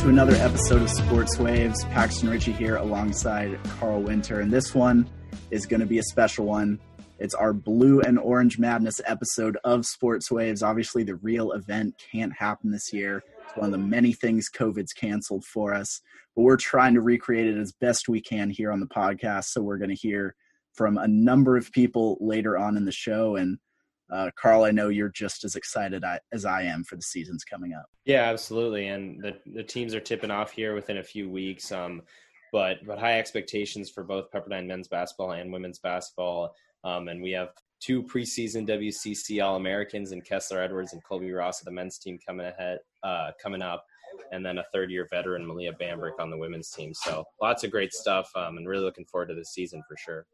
To another episode of Sports Waves. Paxton Ritchie here alongside Carl Winter, and this one is going to be a special one. It's our Blue and Orange Madness episode of Sports Waves. Obviously, the real event can't happen this year. It's one of the many things COVID's canceled for us, but we're trying to recreate it as best we can here on the podcast. So we're going to hear from a number of people later on in the show, and uh, Carl, I know you're just as excited as I am for the seasons coming up. Yeah, absolutely. And the, the teams are tipping off here within a few weeks. Um, but but high expectations for both Pepperdine men's basketball and women's basketball. Um, and we have two preseason WCC All Americans in Kessler Edwards and Colby Ross of the men's team coming ahead, uh, coming up, and then a third year veteran Malia Bambrick on the women's team. So lots of great stuff, um, and really looking forward to the season for sure.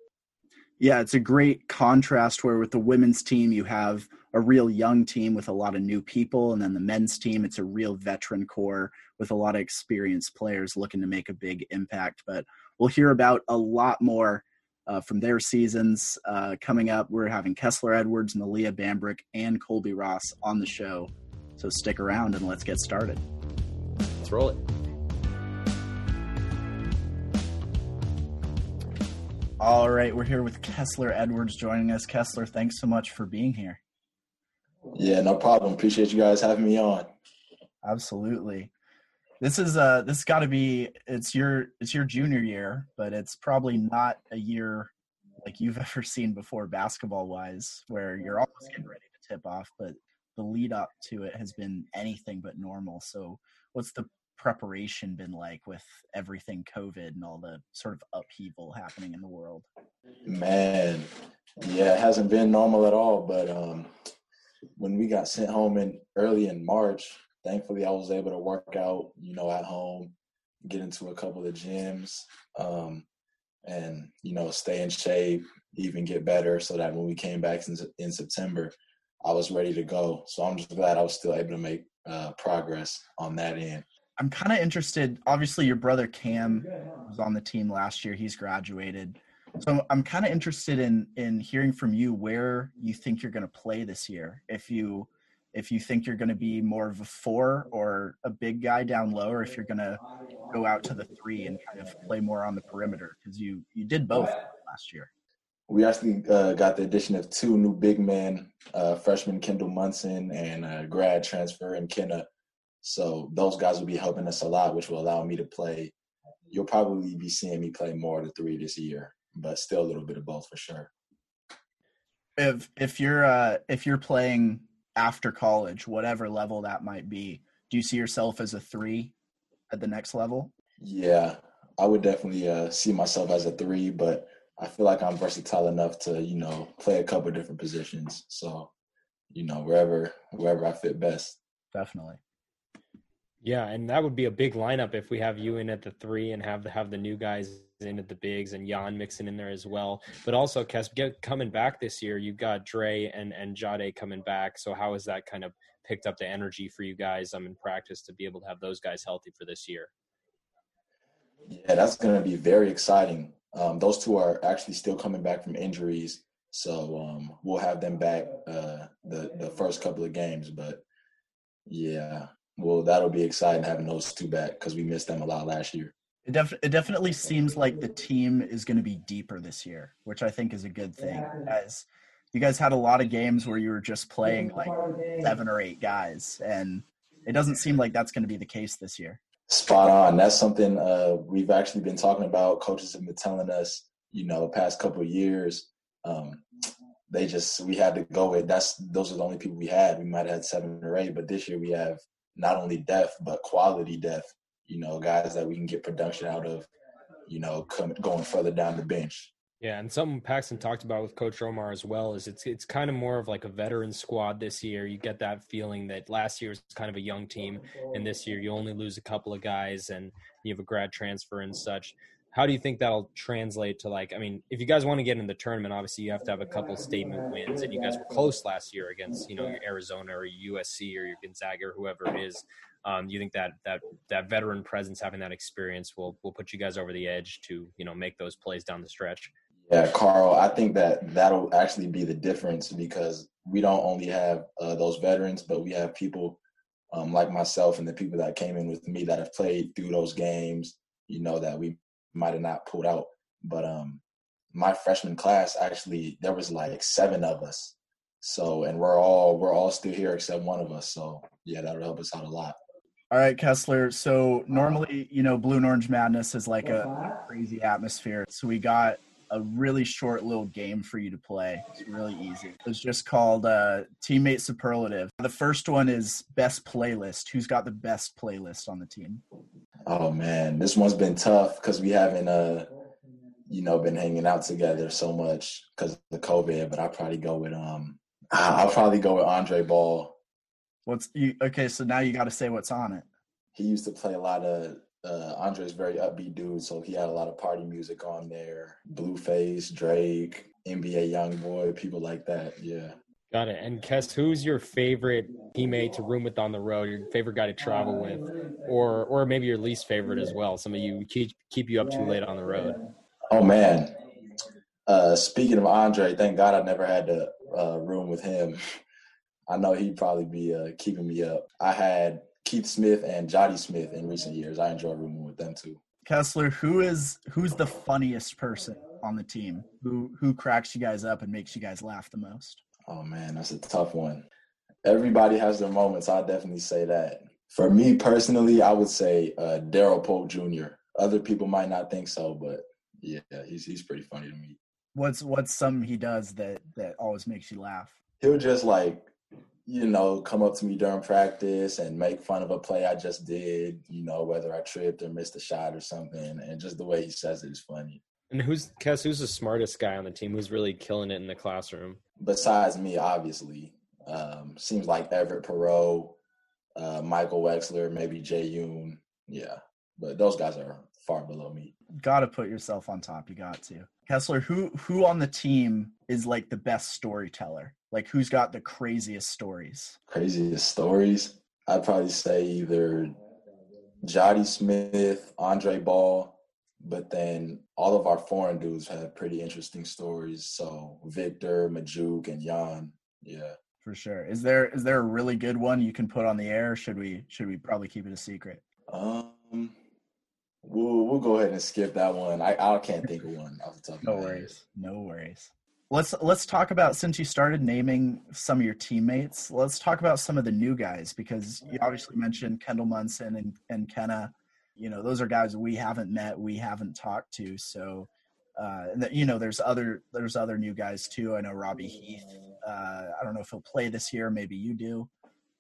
Yeah, it's a great contrast where with the women's team, you have a real young team with a lot of new people. And then the men's team, it's a real veteran core with a lot of experienced players looking to make a big impact. But we'll hear about a lot more uh, from their seasons uh, coming up. We're having Kessler Edwards, Malia Bambrick, and Colby Ross on the show. So stick around and let's get started. Let's roll it. All right, we're here with Kessler Edwards joining us. Kessler, thanks so much for being here. Yeah, no problem. Appreciate you guys having me on. Absolutely. This is uh this got to be it's your it's your junior year, but it's probably not a year like you've ever seen before basketball wise where you're almost getting ready to tip off, but the lead up to it has been anything but normal. So, what's the preparation been like with everything COVID and all the sort of upheaval happening in the world? Man, yeah, it hasn't been normal at all. But um, when we got sent home in early in March, thankfully I was able to work out, you know, at home, get into a couple of gyms, um, and you know, stay in shape, even get better, so that when we came back in, in September, I was ready to go. So I'm just glad I was still able to make uh, progress on that end. I'm kind of interested. Obviously, your brother Cam was on the team last year. He's graduated, so I'm kind of interested in in hearing from you where you think you're going to play this year. If you if you think you're going to be more of a four or a big guy down low, or if you're going to go out to the three and kind of play more on the perimeter because you you did both last year. We actually uh, got the addition of two new big men, uh, freshman Kendall Munson and uh, grad transfer and Kene so those guys will be helping us a lot, which will allow me to play. You'll probably be seeing me play more of the three this year, but still a little bit of both for sure. If if you're uh, if you're playing after college, whatever level that might be, do you see yourself as a three at the next level? Yeah, I would definitely uh, see myself as a three, but I feel like I'm versatile enough to you know play a couple different positions. So you know wherever wherever I fit best. Definitely. Yeah, and that would be a big lineup if we have you in at the three and have the, have the new guys in at the bigs and Jan mixing in there as well. But also, Kes, get coming back this year. You've got Dre and and Jade coming back. So how has that kind of picked up the energy for you guys um, in practice to be able to have those guys healthy for this year? Yeah, that's going to be very exciting. Um, those two are actually still coming back from injuries, so um, we'll have them back uh, the the first couple of games. But yeah, well, that'll be exciting having those two back because we missed them a lot last year. It, def- it definitely seems like the team is going to be deeper this year, which I think is a good thing. As you guys had a lot of games where you were just playing like seven or eight guys, and it doesn't seem like that's going to be the case this year. Spot on. That's something uh, we've actually been talking about. Coaches have been telling us, you know, the past couple of years. Um, they just we had to go with that's those are the only people we had. We might have had seven or eight, but this year we have not only depth but quality depth. You know, guys that we can get production out of. You know, come, going further down the bench. Yeah, and something Paxton talked about with Coach Romar as well is it's it's kind of more of like a veteran squad this year. You get that feeling that last year was kind of a young team, and this year you only lose a couple of guys, and you have a grad transfer and such how do you think that'll translate to like i mean if you guys want to get in the tournament obviously you have to have a couple statement wins and you guys were close last year against you know your arizona or usc or your gonzaga or whoever it is. Um, you think that that that veteran presence having that experience will will put you guys over the edge to you know make those plays down the stretch? Yeah carl i think that that'll actually be the difference because we don't only have uh, those veterans but we have people um, like myself and the people that came in with me that have played through those games, you know, that we might have not pulled out. But um, my freshman class actually there was like seven of us. So and we're all we're all still here except one of us. So yeah, that'll help us out a lot. All right, Kessler. So normally, you know, Blue and Orange Madness is like a, a crazy atmosphere. So we got a really short little game for you to play. It's really easy. It's just called uh, Teammate Superlative. The first one is Best Playlist. Who's got the best playlist on the team? Oh man, this one's been tough because we haven't, uh, you know, been hanging out together so much because of the COVID. But I'll probably go with um, I'll probably go with Andre Ball. What's you? Okay, so now you got to say what's on it. He used to play a lot of uh, Andre's very upbeat dude, so he had a lot of party music on there. Blueface, Drake, NBA YoungBoy, people like that. Yeah. Got it. And Kess, who's your favorite teammate to room with on the road? Your favorite guy to travel with, or or maybe your least favorite as well? Some of you keep keep you up too late on the road. Oh man. Uh, speaking of Andre, thank God I never had to uh, room with him. I know he'd probably be uh, keeping me up. I had Keith Smith and Jody Smith in recent years. I enjoy rooming with them too. Kessler, who is who's the funniest person on the team? Who who cracks you guys up and makes you guys laugh the most? Oh man, that's a tough one. Everybody has their moments. I definitely say that. For me personally, I would say uh, Daryl Polk Jr. Other people might not think so, but yeah, he's he's pretty funny to me. What's what's something he does that that always makes you laugh? He'll just like you know, come up to me during practice and make fun of a play I just did, you know, whether I tripped or missed a shot or something. And just the way he says it is funny. And who's Kess, who's the smartest guy on the team who's really killing it in the classroom? Besides me, obviously. Um, seems like Everett Perot, uh, Michael Wexler, maybe Jay Yoon. Yeah. But those guys are far below me. Got to put yourself on top. You got to. Kessler, who who on the team is like the best storyteller? Like who's got the craziest stories? Craziest stories? I'd probably say either Jody Smith, Andre Ball, but then all of our foreign dudes have pretty interesting stories. So Victor, Majok, and Jan. Yeah. For sure. Is there is there a really good one you can put on the air? should we should we probably keep it a secret? Um We'll we'll go ahead and skip that one. I I can't think of one off the top. No worries. No worries. Let's let's talk about since you started naming some of your teammates. Let's talk about some of the new guys because you obviously mentioned Kendall Munson and and Kene. You know, those are guys we haven't met, we haven't talked to. So, uh, and you know, there's other there's other new guys too. I know Robbie Heath. Uh, I don't know if he'll play this year. Maybe you do.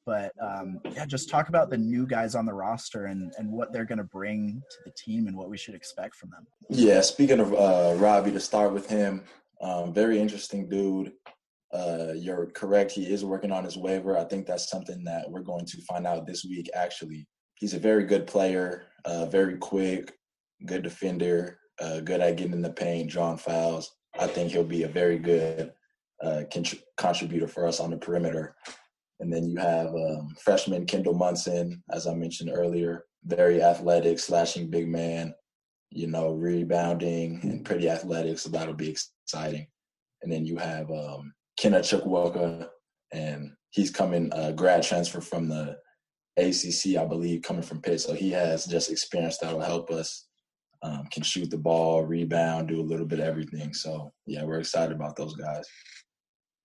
But um, yeah, just talk about the new guys on the roster and, and what they're going to bring to the team and what we should expect from them. Yeah, speaking of uh, Robbie, to start with him, um, very interesting dude. Uh, you're correct. He is working on his waiver. I think that's something that we're going to find out this week. Actually, he's a very good player, uh, very quick, good defender, uh, good at getting in the paint, drawing fouls. I think he'll be a very good uh, contributor for us on the perimeter. And then you have um, freshman Kendall Munson, as I mentioned earlier, very athletic, slashing big man, you know, rebounding and pretty athletic. So that'll be exciting. And then you have um, Kene Chukwuka, and he's coming uh, grad transfer from the ACC, I believe, coming from Pitt. So he has just experience that'll help us. Um, can shoot the ball, rebound, do a little bit of everything. So yeah, we're excited about those guys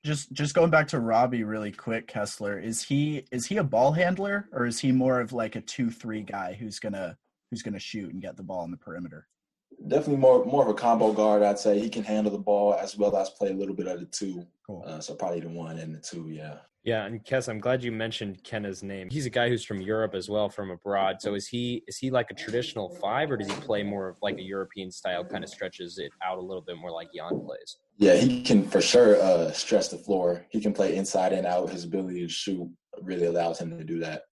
just just going back to Robbie really quick, Kessler, is he is he a ball handler or is he more of like a two three guy who's gonna who's gonna shoot and get the ball in the perimeter? Definitely more more of a combo guard, I'd say. He can handle the ball as well as play a little bit of the two. Cool. Uh, so probably the one and the two, yeah. Yeah, and Kes, I'm glad you mentioned Kene's name. He's a guy who's from Europe as well, from abroad. So is he is he like a traditional five, or does he play more of like a European style, kind of stretches it out a little bit more like Jan plays? Yeah, he can for sure uh, stretch the floor. He can play inside and out. His ability to shoot really allows him to do that.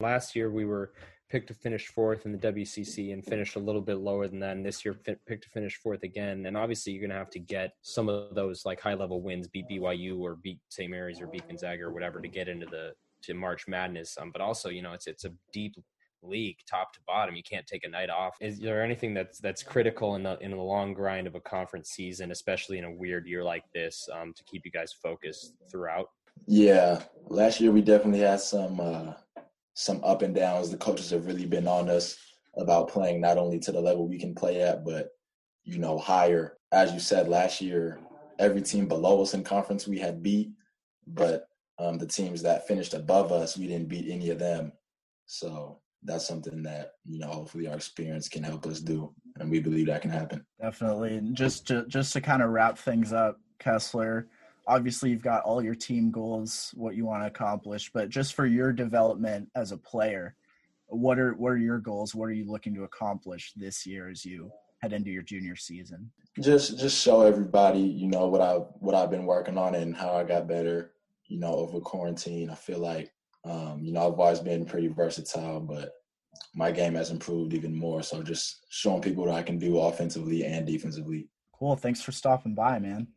Last year we were picked to finish fourth in the WCC and finished a little bit lower than that. And this year, picked to finish fourth again. And obviously, you're going to have to get some of those like high level wins, beat BYU or beat St. Mary's or beat Gonzaga or whatever to get into the to March Madness. Um, but also, you know, it's it's a deep league, top to bottom. You can't take a night off. Is there anything that's that's critical in the in the long grind of a conference season, especially in a weird year like this, um, to keep you guys focused throughout? Yeah, last year we definitely had some. Uh some up and downs. The coaches have really been on us about playing not only to the level we can play at, but you know higher. As you said last year, every team below us in conference we had beat, but um, the teams that finished above us, we didn't beat any of them. So that's something that you know hopefully our experience can help us do, and we believe that can happen. Definitely. And just to just to kind of wrap things up, Kessler. Obviously, you've got all your team goals, what you want to accomplish, but just for your development as a player, what are what are your goals? What are you looking to accomplish this year as you head into your junior season? Just just show everybody, you know, what I what I've been working on and how I got better, you know, over quarantine. I feel like um, you know, I've always been pretty versatile, but my game has improved even more. So just showing people what I can do offensively and defensively. Cool. Thanks for stopping by, man.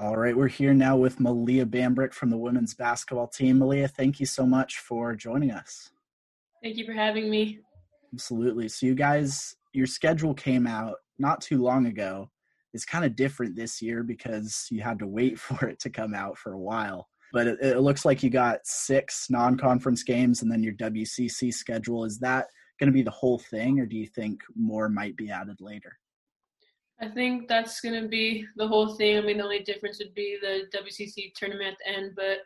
All right, we're here now with Malia Bambrick from the women's basketball team. Malia, thank you so much for joining us. Thank you for having me. Absolutely. So, you guys, your schedule came out not too long ago. It's kind of different this year because you had to wait for it to come out for a while. But it, it looks like you got six non conference games and then your WCC schedule. Is that going to be the whole thing, or do you think more might be added later? I think that's going to be the whole thing. I mean, the only difference would be the WCC tournament at the end, but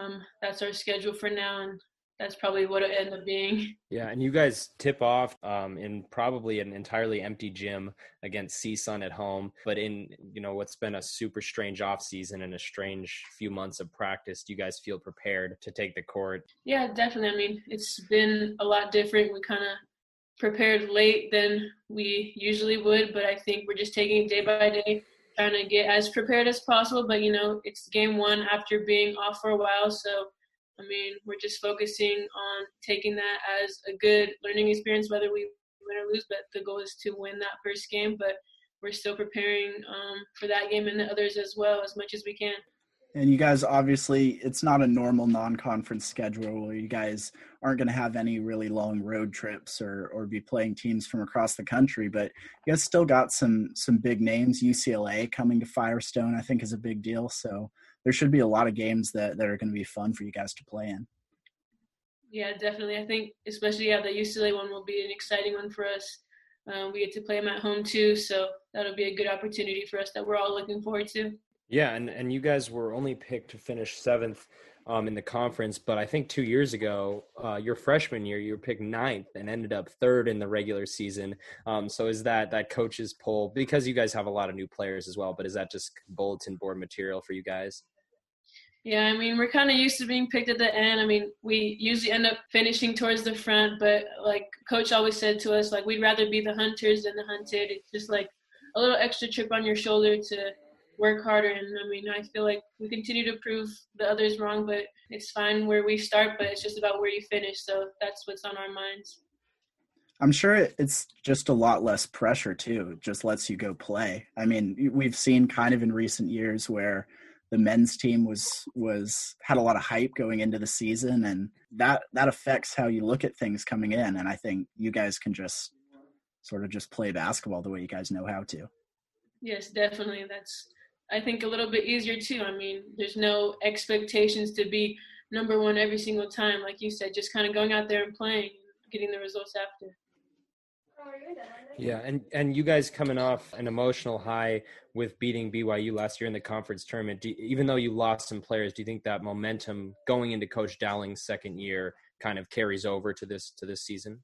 um, that's our schedule for now, and that's probably what it ended up being. Yeah, and you guys tip off um, in probably an entirely empty gym against CSUN at home, but in you know what's been a super strange off season and a strange few months of practice, do you guys feel prepared to take the court? Yeah, definitely. I mean, it's been a lot different. We kind of prepared late than we usually would, but I think we're just taking it day by day, trying to get as prepared as possible. But you know, it's game one after being off for a while, so I mean, we're just focusing on taking that as a good learning experience, whether we win or lose. But the goal is to win that first game. But we're still preparing um, for that game and the others as well as much as we can. And you guys, obviously, it's not a normal non-conference schedule where you guys aren't going to have any really long road trips or or be playing teams from across the country. But you guys still got some some big names. UCLA coming to Firestone, I think, is a big deal. So there should be a lot of games that, that are going to be fun for you guys to play in. Yeah, definitely. I think especially yeah, the UCLA one will be an exciting one for us. Um, we get to play them at home too, so that'll be a good opportunity for us that we're all looking forward to. Yeah, and and you guys were only picked to finish seventh um, in the conference, but I think two years ago, uh, your freshman year, you were picked ninth and ended up third in the regular season. Um, so is that that coach's poll because you guys have a lot of new players as well? But is that just bulletin board material for you guys? Yeah, I mean, we're kind of used to being picked at the end. I mean, we usually end up finishing towards the front, but like coach always said to us, like we'd rather be the hunters than the hunted. It's just like a little extra chip on your shoulder to work harder. And I mean, I feel like we continue to prove the others wrong, but it's fine where we start, but it's just about where you finish. So that's what's on our minds. I'm sure it's just a lot less pressure too. It just lets you go play. I mean, we've seen kind of in recent years where the men's team was was had a lot of hype going into the season and that that affects how you look at things coming in and i think you guys can just sort of just play basketball the way you guys know how to. Yes definitely. That's i think a little bit easier too. I mean there's no expectations to be number one every single time like you said just kind of going out there and playing getting the results after yeah, and and you guys coming off an emotional high with beating BYU last year in the conference tournament. Do, even though you lost some players, do you think that momentum going into Coach Dowling's second year kind of carries over to this to this season?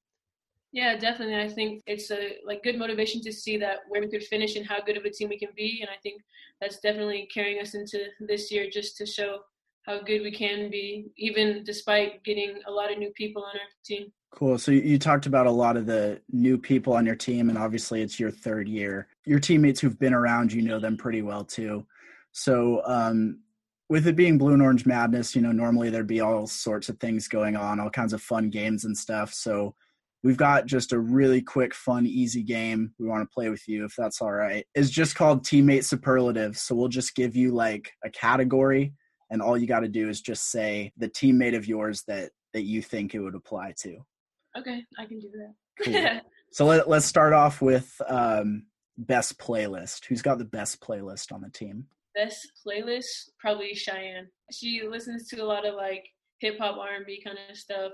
Yeah, definitely. I think it's a like good motivation to see that where we could finish and how good of a team we can be, and I think that's definitely carrying us into this year just to show how good we can be, even despite getting a lot of new people on our team. Cool. So you talked about a lot of the new people on your team, and obviously it's your third year. Your teammates who've been around, you know them pretty well too. So, um, with it being Blue and Orange Madness, you know, normally there'd be all sorts of things going on, all kinds of fun games and stuff. So, we've got just a really quick, fun, easy game we want to play with you, if that's all right. It's just called Teammate Superlative. So, we'll just give you like a category, and all you got to do is just say the teammate of yours that that you think it would apply to. Okay, I can do that. Cool. so let, let's start off with um, best playlist. Who's got the best playlist on the team? Best playlist, probably Cheyenne. She listens to a lot of like hip hop, R and B kind of stuff,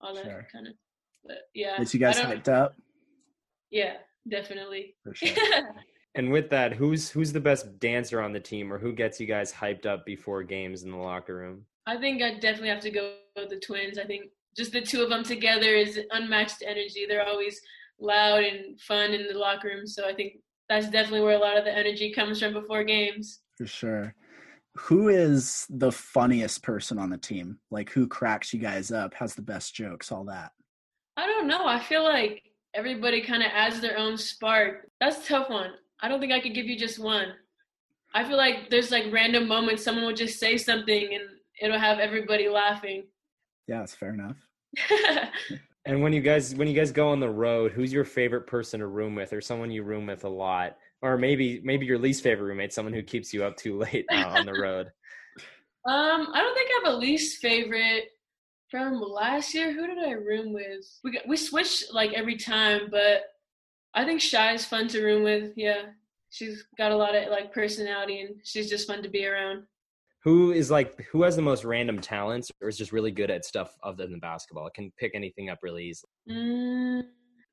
all that Sure. kind of. But yeah, Gets you guys hyped up? Yeah, definitely. For sure. And with that, who's who's the best dancer on the team, or who gets you guys hyped up before games in the locker room? I think I definitely have to go with the twins. I think just the two of them together is unmatched energy. They're always loud and fun in the locker room. So I think that's definitely where a lot of the energy comes from before games. For sure. Who is the funniest person on the team? Like who cracks you guys up, has the best jokes, all that? I don't know. I feel like everybody kind of adds their own spark. That's a tough one. I don't think I could give you just one. I feel like there's like random moments someone will just say something and it'll have everybody laughing. Yeah, that's fair enough. And when you guys when you guys go on the road, who's your favorite person to room with, or someone you room with a lot, or maybe maybe your least favorite roommate, someone who keeps you up too late uh, on the road? Um, I don't think I have a least favorite from last year. Who did I room with? We got, we switched like every time, but I think Shy is fun to room with. Yeah, she's got a lot of like personality and she's just fun to be around. Who is like who has the most random talents, or is just really good at stuff other than basketball? Can pick anything up really easily. Mm,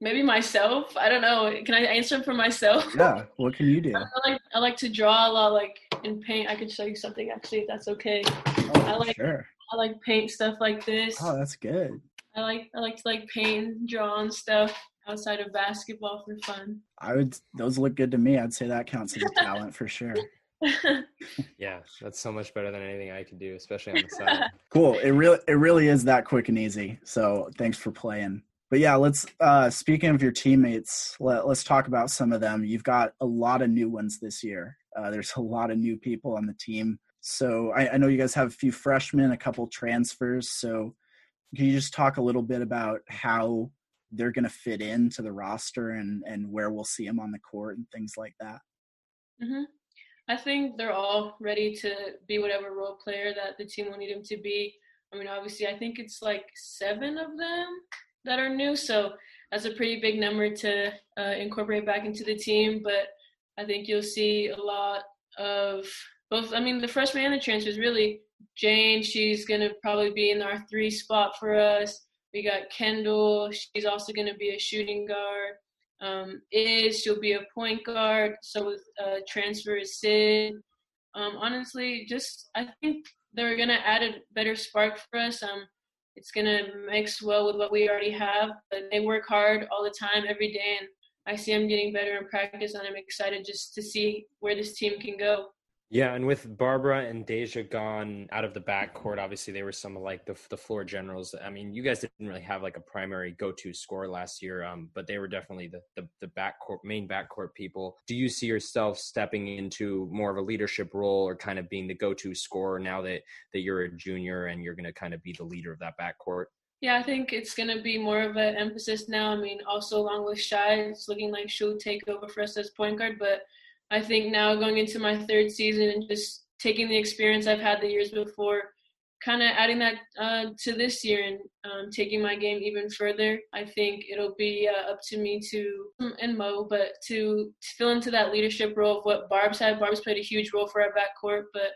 maybe myself. I don't know. Can I answer for myself? Yeah. What can you do? I like I like to draw a lot, like in paint. I could show you something actually, if that's okay. Oh, I like- sure. I like paint stuff like this. Oh, that's good. I like I like to like paint and draw and stuff outside of basketball for fun. I would those look good to me. I'd say that counts as a talent for sure. Yeah, that's so much better than anything I could do, especially on the side. Cool. It really it really is that quick and easy. So thanks for playing. But yeah, let's uh speaking of your teammates, let, let's talk about some of them. You've got a lot of new ones this year. Uh, there's a lot of new people on the team. So I, I know you guys have a few freshmen, a couple transfers. So can you just talk a little bit about how they're going to fit into the roster and and where we'll see them on the court and things like that? hmm I think they're all ready to be whatever role player that the team will need them to be. I mean, obviously, I think it's like seven of them that are new, so that's a pretty big number to uh, incorporate back into the team. But I think you'll see a lot of both. I mean, the freshman and the transfers. Really, Jane, she's gonna probably be in our three spot for us. We got Kendall. She's also gonna be a shooting guard um, is she'll be a point guard. So with uh, transfer is Sid. Um, honestly, just I think they're gonna add a better spark for us. Um, it's gonna mix well with what we already have. But they work hard all the time, every day, and I see them getting better in practice. And I'm excited just to see where this team can go. Yeah, and with Barbara and Deja gone out of the backcourt, obviously they were some of like the the floor generals. I mean, you guys didn't really have like a primary go to scorer last year, um, but they were definitely the the, the backcourt main backcourt people. Do you see yourself stepping into more of a leadership role or kind of being the go to scorer now that that you're a junior and you're going to kind of be the leader of that backcourt? Yeah, I think it's gonna be more of an emphasis now. I mean, also along with Shy, it's looking like she'll take over for us as point guard. But I think now going into my third season and just taking the experience I've had the years before, kind of adding that uh, to this year and um, taking my game even further, I think it'll be uh, up to me to and Mo, but to, to fill into that leadership role of what Barb's had. Barb's played a huge role for our backcourt, but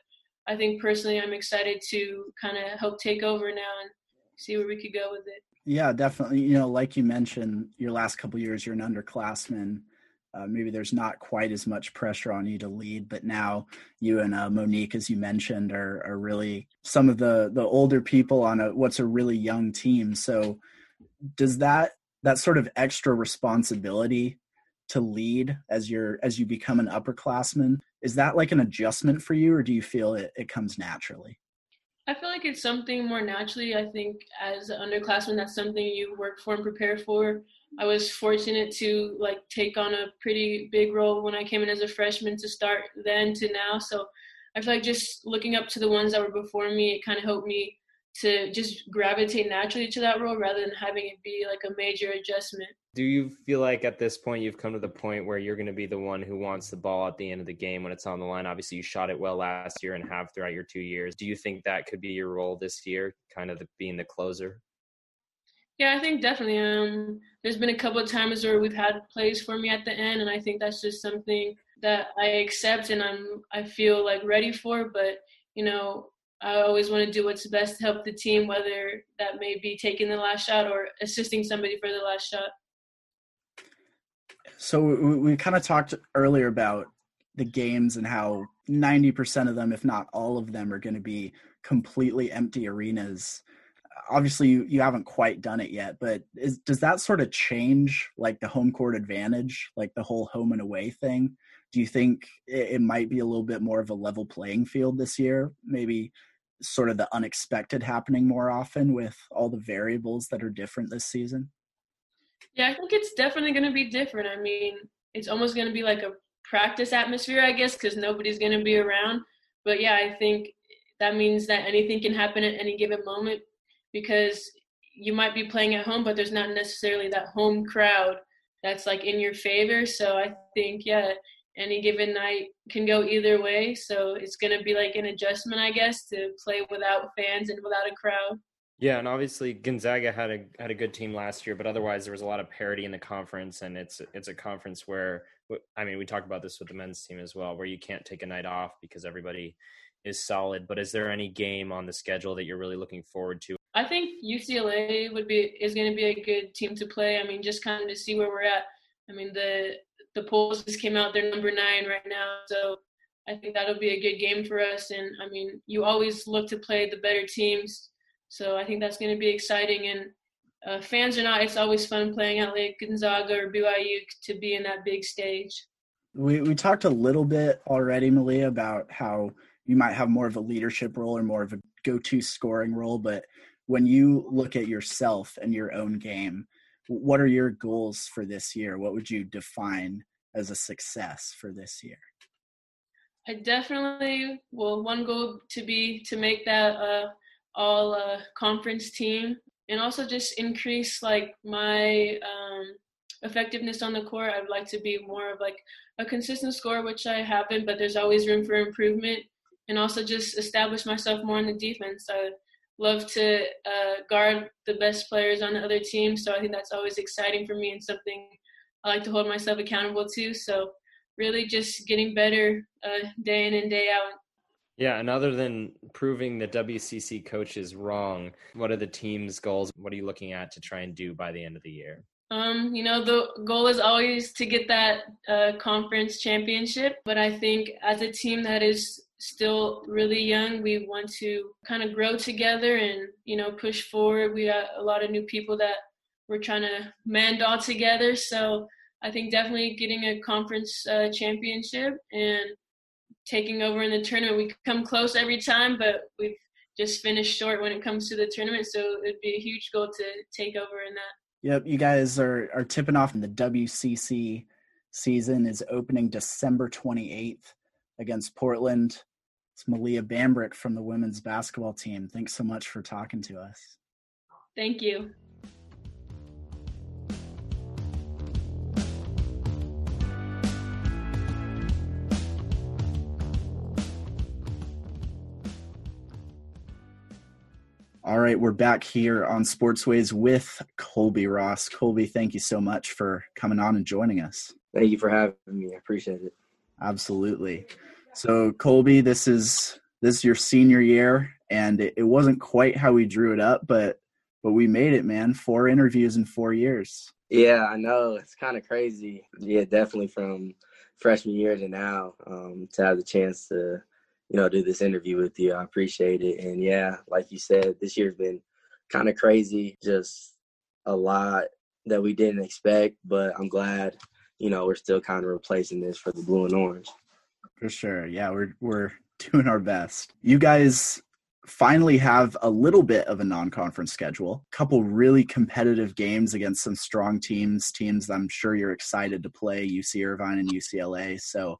I think personally, I'm excited to kind of help take over now and see where we could go with it. Yeah, definitely. You know, like you mentioned, your last couple years, you're an underclassman. Uh, maybe there's not quite as much pressure on you to lead, but now you and uh, Monique, as you mentioned, are are really some of the the older people on a what's a really young team. So, does that that sort of extra responsibility to lead as you're as you become an upperclassman is that like an adjustment for you, or do you feel it it comes naturally? I feel like it's something more naturally. I think as an underclassman, that's something you work for and prepare for. I was fortunate to like take on a pretty big role when I came in as a freshman to start then to now. So I feel like just looking up to the ones that were before me, it kind of helped me to just gravitate naturally to that role rather than having it be like a major adjustment. Do you feel like at this point you've come to the point where you're going to be the one who wants the ball at the end of the game when it's on the line? Obviously, you shot it well last year and have throughout your two years. Do you think that could be your role this year, kind of the, being the closer? Yeah, I think definitely. Um, there's been a couple of times where we've had plays for me at the end, and I think that's just something that I accept and I'm I feel like ready for. But you know, I always want to do what's best to help the team, whether that may be taking the last shot or assisting somebody for the last shot. So we, we kind of talked earlier about the games and how 90% of them, if not all of them, are going to be completely empty arenas. Obviously, you, you haven't quite done it yet, but is, does that sort of change like the home court advantage, like the whole home and away thing? Do you think it, it might be a little bit more of a level playing field this year? Maybe sort of the unexpected happening more often with all the variables that are different this season? Yeah, I think it's definitely going to be different. I mean, it's almost going to be like a practice atmosphere, I guess, because nobody's going to be around. But yeah, I think that means that anything can happen at any given moment because you might be playing at home, but there's not necessarily that home crowd that's like in your favor. So I think, yeah, any given night can go either way. So it's going to be like an adjustment, I guess, to play without fans and without a crowd. Yeah, and obviously Gonzaga had a had a good team last year, but otherwise there was a lot of parity in the conference, and it's it's a conference where I mean we talked about this with the men's team as well, where you can't take a night off because everybody is solid. But is there any game on the schedule that you're really looking forward to? I think UCLA would be is going to be a good team to play. I mean, just kind of to see where we're at. I mean the the polls just came out; they're number nine right now, so I think that'll be a good game for us. And I mean, you always look to play the better teams so I think that's going to be exciting. And uh, fans or not, it's always fun playing at Lake Gonzaga or BYU to be in that big stage. We we talked a little bit already, Malia, about how you might have more of a leadership role or more of a go-to scoring role. But when you look at yourself and your own game, what are your goals for this year? What would you define as a success for this year? I definitely well, one goal to be to make that uh, all uh, conference team and also just increase like my um, effectiveness on the court. I'd like to be more of like a consistent scorer, which I haven't, but there's always room for improvement. And also just establish myself more in the defense. I love to uh, guard the best players on the other team, so I think that's always exciting for me and something I like to hold myself accountable to. So really just getting better uh, day in and day out yeah, and other than proving the WCC coaches wrong, what are the team's goals? What are you looking at to try and do by the end of the year? Um, you know, the goal is always to get that uh, conference championship. But I think as a team that is still really young, we want to kind of grow together and, you know, push forward. We got a lot of new people that we're trying to mend all together. So I think definitely getting a conference uh, championship and taking over in the tournament. We come close every time, but we've just finished short when it comes to the tournament. So it'd be a huge goal to take over in that. Yep, you guys are are tipping off in the WCC season is opening December 28th against Portland. It's Malia Bambrick from the women's basketball team. Thanks so much for talking to us. Thank you. All right, we're back here on Sports Waves with Colby Ross. Colby, thank you so much for coming on and joining us. Thank you for having me. I appreciate it. Absolutely. So, Colby, this is this is your senior year, and it, it wasn't quite how we drew it up, but but we made it, man. Four interviews in four years. Yeah, I know. It's kind of crazy. Yeah, definitely from freshman year to now um, to have the chance to you know, do this interview with you. I appreciate it. And yeah, like you said, this year's been kind of crazy, just a lot that we didn't expect, but I'm glad, you know, we're still kind of replacing this for the blue and orange. For sure. Yeah, we're we're doing our best. You guys finally have a little bit of a non-conference schedule. A couple really competitive games against some strong teams, teams I'm sure you're excited to play, UC Irvine and UCLA. So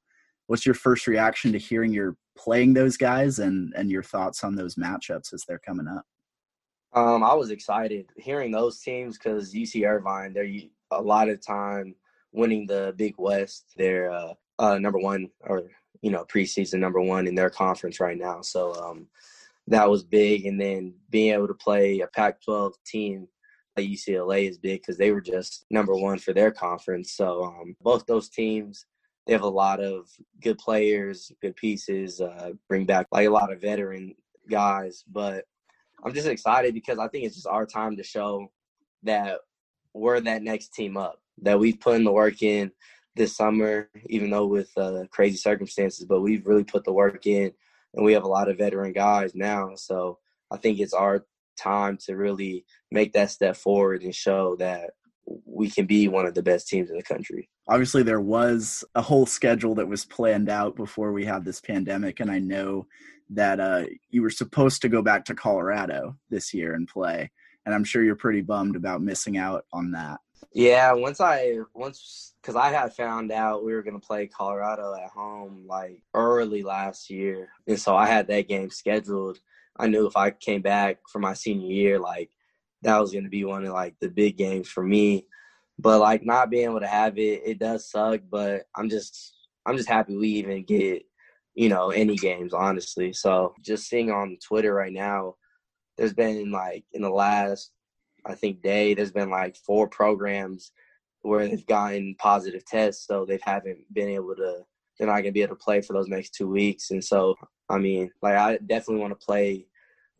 what's your first reaction to hearing you're playing those guys and and your thoughts on those matchups as they're coming up um, I was excited hearing those teams because UC Irvine, they're a lot of time winning the Big West. They're uh, uh, number one or you know preseason number one in their conference right now. So um, that was big, and then being able to play a Pac-12 team like UCLA is big because they were just number one for their conference. So um, both those teams, they have a lot of good players, good pieces, uh, bring back like a lot of veteran guys. But I'm just excited because I think it's just our time to show that we're that next team up, that we've put in the work in this summer, even though with uh, crazy circumstances, but we've really put the work in and we have a lot of veteran guys now. So I think it's our time to really make that step forward and show that we can be one of the best teams in the country. Obviously, there was a whole schedule that was planned out before we had this pandemic, and I know that uh, you were supposed to go back to Colorado this year and play, and I'm sure you're pretty bummed about missing out on that. Yeah, once I once because I had found out we were gonna play Colorado at home like early last year, and so I had that game scheduled. I knew if I came back for my senior year, like that was gonna be one of like the big games for me. But like not being able to have it, it does suck. But I'm just I'm just happy we even get you know any games honestly. So just seeing on Twitter right now, there's been like in the last I think day there's been like four programs where they've gotten positive tests, so they haven't been able to. They're not gonna be able to play for those next two weeks, and so I mean, like I definitely want to play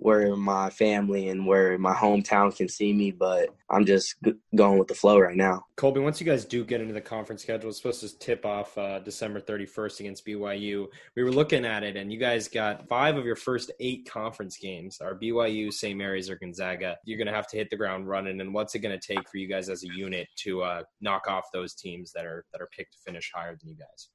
where my family and where my hometown can see me, but I'm just g- going with the flow right now. Colby, once you guys do get into the conference schedule, it's supposed to tip off uh, December 31st against BYU. We were looking at it, and you guys got five of your first eight conference games are BYU, St. Mary's, or Gonzaga. You're going to have to hit the ground running, and what's it going to take for you guys as a unit to uh, knock off those teams that are that are picked to finish higher than you guys?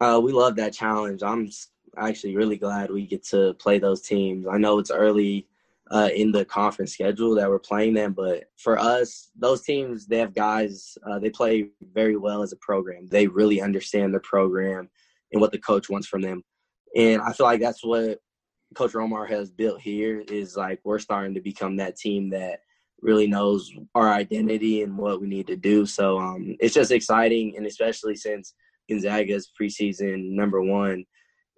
Uh, we love that challenge. I'm actually really glad we get to play those teams. I know it's early uh, in the conference schedule that we're playing them, but for us, those teams they have guys. Uh, they play very well as a program. They really understand the program and what the coach wants from them, and I feel like that's what Coach Romar has built here. Is like we're starting to become that team that really knows our identity and what we need to do. So um, it's just exciting, and especially since Gonzaga's preseason number one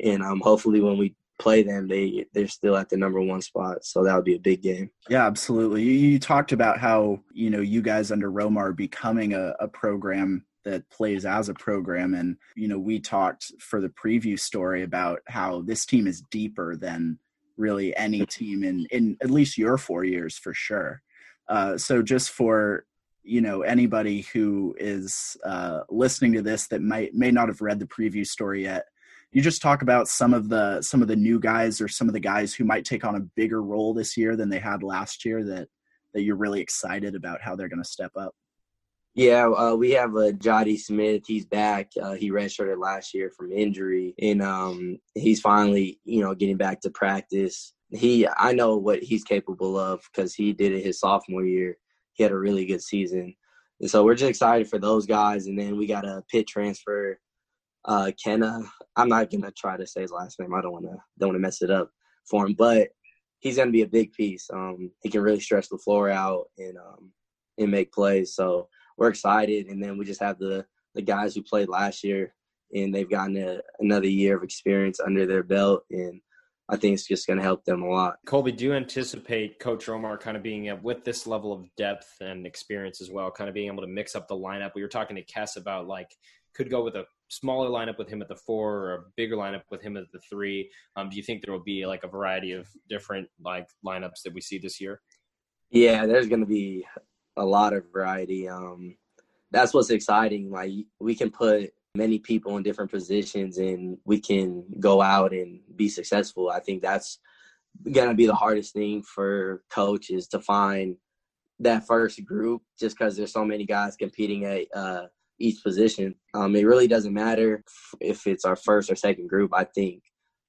and um, hopefully when we play them, they they're still at the number one spot. So that would be a big game. Yeah, absolutely. You, you talked about how you know you guys under Romar are becoming a, a program that plays as a program, and you know we talked for the preview story about how this team is deeper than really any team in in at least your four years for sure. Uh, so just for you know anybody who is uh, listening to this that might may not have read the preview story yet you just talk about some of the some of the new guys or some of the guys who might take on a bigger role this year than they had last year that that you're really excited about how they're going to step up yeah, uh, we have a uh, Jody Smith. He's back. Uh, he redshirted last year from injury, and um, he's finally, you know, getting back to practice. He, I know what he's capable of because he did it his sophomore year. He had a really good season, and so we're just excited for those guys. And then we got a Pitt transfer uh, Kene. I'm not gonna try to say his last name. I don't wanna don't wanna mess it up for him, but he's gonna be a big piece. Um, he can really stretch the floor out and um, and make plays. So we're excited, and then we just have the the guys who played last year, and they've gotten a, another year of experience under their belt, and I think it's just going to help them a lot. Colby, do you anticipate Coach Romar kind of being with this level of depth and experience as well, kind of being able to mix up the lineup? We were talking to Kess about like could go with a smaller lineup with him at the four or a bigger lineup with him at the three. Um, do you think there will be like a variety of different like lineups that we see this year? Yeah, there's going to be a lot of variety. Um, that's what's exciting. Like we can put many people in different positions and we can go out and be successful. I think that's going to be the hardest thing for coaches to find that first group just because there's so many guys competing at uh, each position. Um, it really doesn't matter if it's our first or second group. I think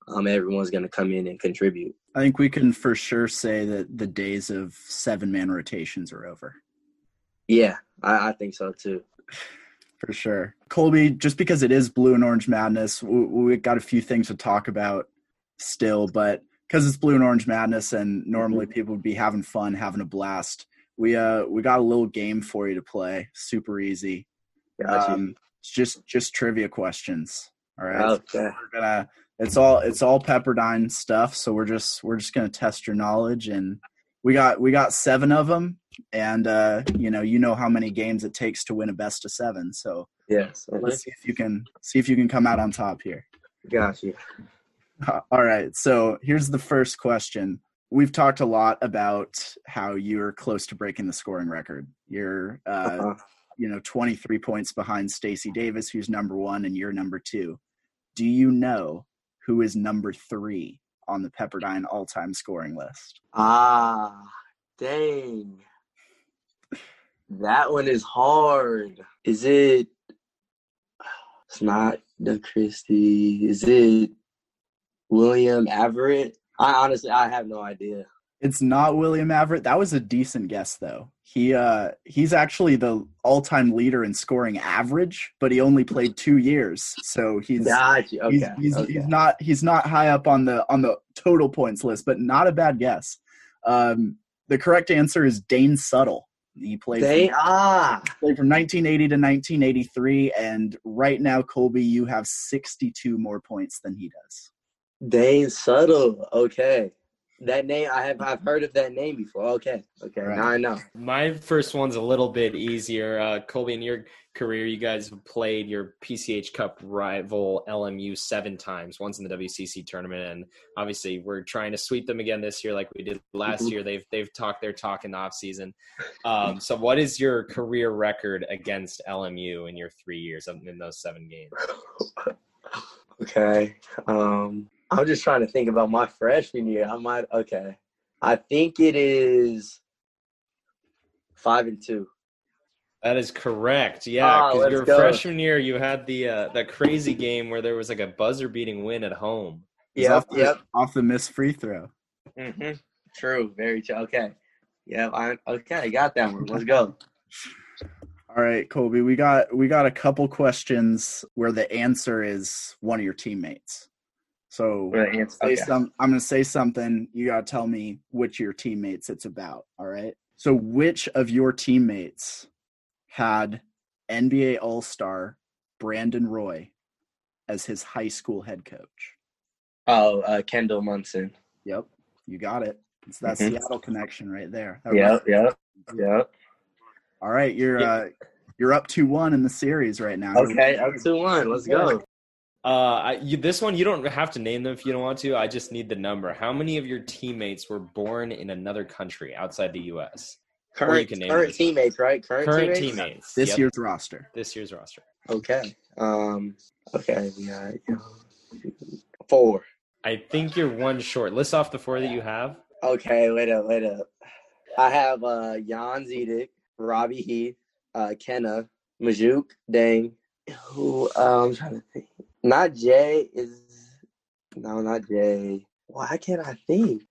um, everyone's going to come in and contribute. I think we can for sure say that the days of seven man rotations are over. Yeah, I, I think so too. For sure. Colby, just because it is blue and orange madness, we, we got a few things to talk about still, but because it's blue and orange madness and normally mm-hmm. people would be having fun, having a blast, we uh we got a little game for you to play. Super easy. Um, it's just just trivia questions. All right. Okay. So we're gonna. It's all it's all Pepperdine stuff. So we're just we're just gonna test your knowledge, and we got we got seven of them. And uh, you know you know how many games it takes to win a best of seven. So Yes. let's see if you can see if you can come out on top here. Got you. All right. So here's the first question. We've talked a lot about how you're close to breaking the scoring record. You're, uh, Uh-huh. you know, 23 points behind Stacy Davis, who's number one, and you're number two. Do you know who is number three on the Pepperdine all-time scoring list? Ah, dang. That one is hard. Is it? It's not the Christie. Is it William Averitt? I honestly, I have no idea. It's not William Averitt. That was a decent guess, though. He uh, he's actually the all-time leader in scoring average, but he only played two years, so he's Got you. Okay. he's, he's, okay. he's not he's not high up on the on the total points list, but not a bad guess. Um, the correct answer is Dane Suttle. He played They from, ah. played from 1980 to 1983, and right now, Colby, you have 62 more points than he does. Dane Suttle. Okay. That name I have I've heard of that name before. Okay. Okay. Right. Now I know. My first one's a little bit easier. Uh, Colby, in your career, you guys have played your PCH Cup rival LMU seven times, once in the WCC tournament, and obviously we're trying to sweep them again this year, like we did last Mhm. year. They've they've talked their talk in the off season. Um, so, what is your career record against LMU in your three years in those seven games? Okay. Um I'm just trying to think about my freshman year. I might okay. I think it is five and two. That is correct. Yeah, Ah, because let's your go. freshman year, you had the uh, that crazy game where there was like a buzzer beating win at home. Yeah, Yep, off the, yep. off the missed free throw. Mm-hmm. True, very true. Okay. Yeah. I okay, got that one. Let's go. All right, Colby, we got we got a couple questions where the answer is one of your teammates. So Right, okay. some, I'm going to say something. You got to tell me which your teammates it's about. All right. So, which of your teammates had NBA All Star Brandon Roy as his high school head coach? Oh, uh, Kendall Munson. Yep, you got it. It's that Mhm. Seattle connection right there. That Yep, yep, yep. All right, you're uh, you're up two one in the series right now. Okay, up to one. Let's go. Uh, I, you, this one you don't have to name them if you don't want to. I just need the number. How many of your teammates were born in another country outside the U.S.? Current, can name current teammates, right? Current, Current teammates. teammates. This Yep. year's roster. This year's roster. Okay. Um. Okay. We got four. I think you're one short. List off the four that you have. Okay. Wait up. Wait up. I have uh Jan Zidek, Robbie Heath, uh Kene, Majok, Dang. Who? Uh, I'm trying to think. Not Jay. Is no, not Jay. Why can't I think?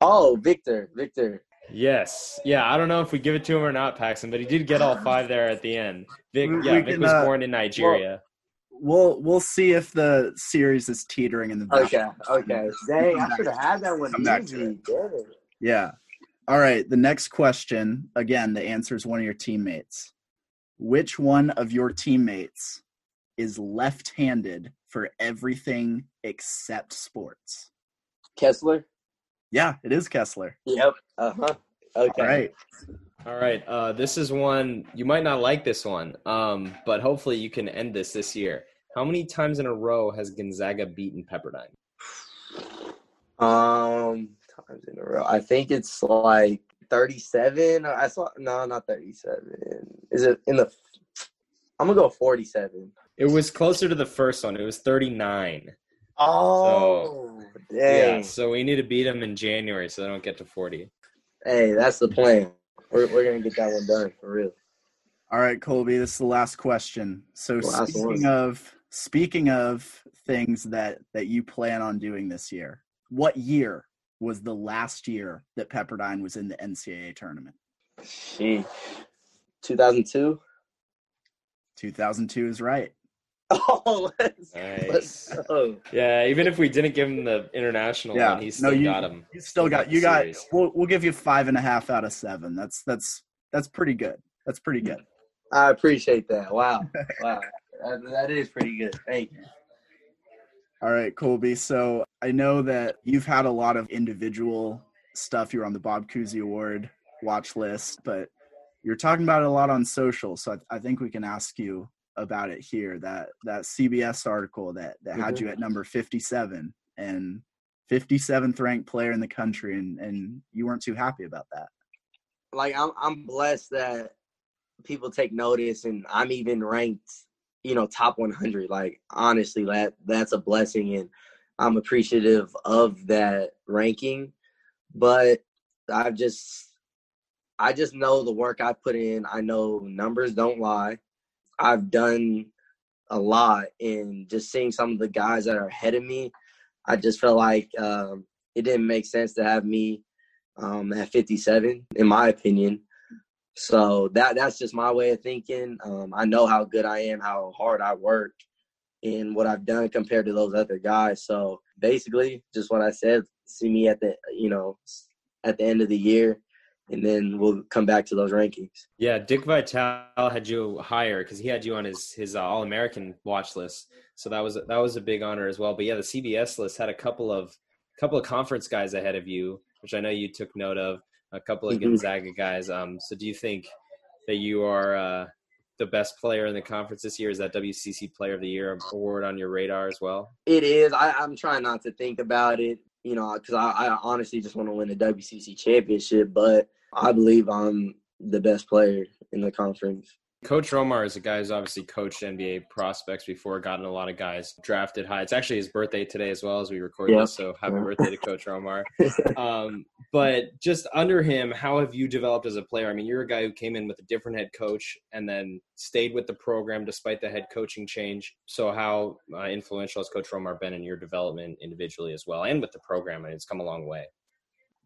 Oh, Victor. Victor. Yes. Yeah. I don't know if we give it to him or not, Paxton, but he did get all five there at the end. Vic. We- Yeah. we Vic can, was uh, born in Nigeria. We'll we'll see if the series is teetering in the back. Okay. Okay. Dang, I should have had that one back easy. to it. Damn it. Yeah. All right. The next question, again, the answer is one of your teammates. Which one of your teammates is left handed for everything except sports? Kessler. Yeah, it is Kessler. Yep. Uh huh. Okay. All right. All right. Uh, this is one you might not like this one, um, but hopefully you can end this this year. How many times in a row has Gonzaga beaten Pepperdine? Um, times in a row. I think it's like thirty-seven. I saw no, not thirty-seven. Is it in the? I'm gonna go forty-seven. It was closer to the first one. It was 39. Oh, Yeah, dang! so we need to beat them in January so they don't get to 40. Hey, that's the plan. We're we're gonna get that one done for real. All right, Colby, this is the last question. So Last speaking one. of speaking of things that that you plan on doing this year, what year was the last year that Pepperdine was in the NCAA tournament? Sheesh. 2002. 2002 is right. Oh, let's, let's go. Yeah, even if we didn't give him the international Yeah, one, he no, still you- got him. You still got Got you got series. we'll we'll give you five and a half out of seven. That's that's that's pretty good. That's pretty good. I appreciate that. Wow, wow, that, that is pretty good. Thank you. All right, Colby. So I know that you've had a lot of individual stuff. You're on the Bob Cousy Award. watch list, but you're talking about it a lot on social. So I, I think we can ask you about it here. That that CBS article that that mm-hmm. had you at number 57 and 57th ranked player in the country, and and you weren't too happy about that. Like I'm I'm blessed that people take notice, and I'm even ranked, you know, top 100. Like honestly, that that's a blessing, and I'm appreciative of that ranking. But I've just I just know the work I put in. I know numbers don't lie. I've done a lot, and just seeing some of the guys that are ahead of me, I just felt like um, it didn't make sense to have me um, at 57, in my opinion. So that that's just my way of thinking. Um, I know how good I am, how hard I work, and what I've done compared to those other guys. So basically, just what I said. See me at the you know at the end of the year and then we'll come back to those rankings. Yeah, Dick Vitale had you higher because he had you on his his uh, All American watch list, so that was that was a big honor as well. But yeah, the CBS list had a couple of couple of conference guys ahead of you, which I know you took note of. A couple of mm-hmm. Gonzaga guys. Um, so do you think that you are uh, the best player in the conference this year? Is that WCC Player of the Year award on your radar as well? It is. I, I'm trying not to think about it you know, because I, I, honestly just want to win a WCC championship. But I believe I'm the best player in the conference. Coach Romar is a guy who's obviously coached NBA prospects before, gotten a lot of guys drafted high. It's actually his birthday today as well as we record yep. this, so happy yeah. birthday to Coach Romar. Um, but just under him, how have you developed as a player? I mean, you're a guy who came in with a different head coach and then stayed with the program despite the head coaching change. So, how uh, influential has Coach Romar been in your development individually as well, and with the program? Mean, it's come a long way.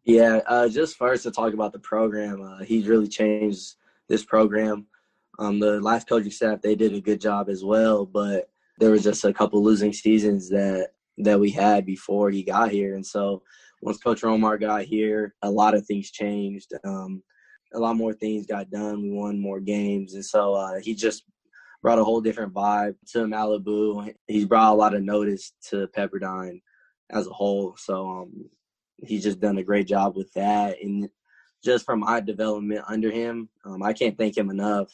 Yeah, uh, just first to talk about the program, uh, he's really changed this program. Um, the last coaching staff they did a good job as well, but there was just a couple losing seasons that that we had before he got here, and so once Coach Romar got here, a lot of things changed. Um, a lot more things got done. We won more games, and so uh, he just brought a whole different vibe to Malibu. He's brought a lot of notice to Pepperdine as a whole. So um, he's just done a great job with that. And just from my development under him, um, I can't thank him enough.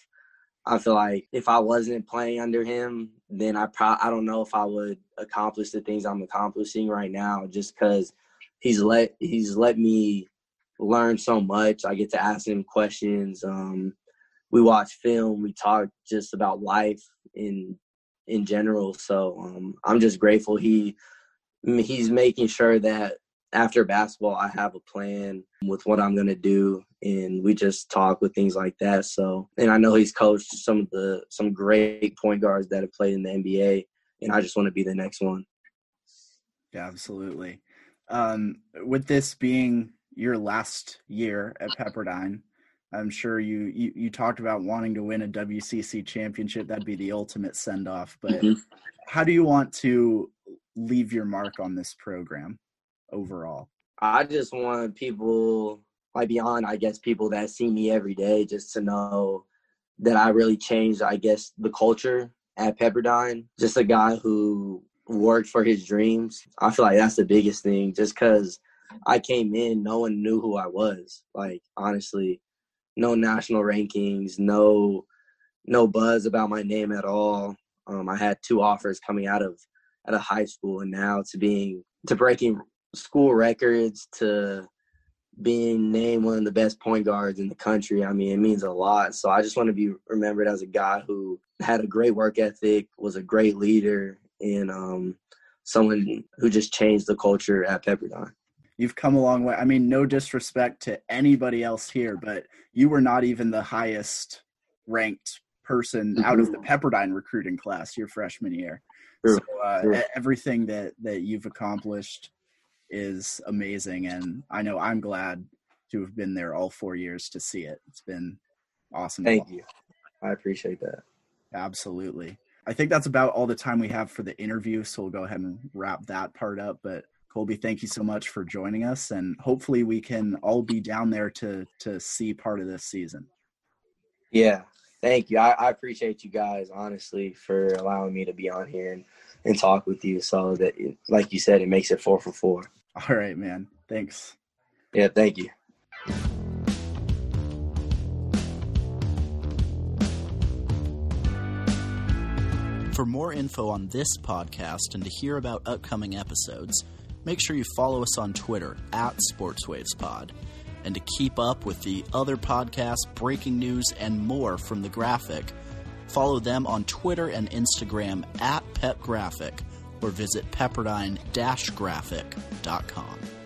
I feel like if I wasn't playing under him, then I pro- I don't know if I would accomplish the things I'm accomplishing right now. Just because he's let he's let me learn so much. I get to ask him questions. Um, we watch film. We talk just about life in in general. So um, I'm just grateful he he's making sure that after basketball, I have a plan with what I'm going to do. And we just talk with things like that. So, and I know he's coached some of the, some great point guards that have played in the NBA. And I just want to be the next one. Yeah, absolutely. Um, with this being your last year at Pepperdine, I'm sure you, you, you talked about wanting to win a WCC championship. That'd be the ultimate send off. But mm-hmm. how do you want to leave your mark on this program? Overall? I just want people, like beyond, I guess, people that see me every day, just to know that I really changed, I guess, the culture at Pepperdine. Just a guy who worked for his dreams. I feel like that's the biggest thing, just because I came in, no one knew who I was. Like, honestly, no national rankings, no no buzz about my name at all. Um, I had two offers coming out of out of high school, and now to being to breaking school records to being named one of the best point guards in the country. I mean, it means a lot. So I just want to be remembered as a guy who had a great work ethic, was a great leader, and um, someone who just changed the culture at Pepperdine. You've come a long way. I mean, no disrespect to anybody else here, but you were not even the highest ranked person out of the mm-hmm. Pepperdine recruiting class your freshman year. So uh, everything that that you've accomplished is amazing, and I know I'm glad to have been there all four years to see it. It's been awesome. Thank you. I appreciate that. Absolutely. I think that's about all the time we have for the interview, so we'll go ahead and wrap that part up. But Colby, thank you so much for joining us, and hopefully we can all be down there to to see part of this season. Yeah, thank you. I, I appreciate you guys honestly for allowing me to be on here and, and talk with you. So that, like you said, it makes it four for four. All right, man. Thanks. Yeah, thank you. For more info on this podcast and to hear about upcoming episodes, make sure you follow us on Twitter at SportsWavesPod. And to keep up with the other podcasts, breaking news, and more from the graphic, follow them on Twitter and Instagram at PepGraphic or visit pepperdine-graphic.com.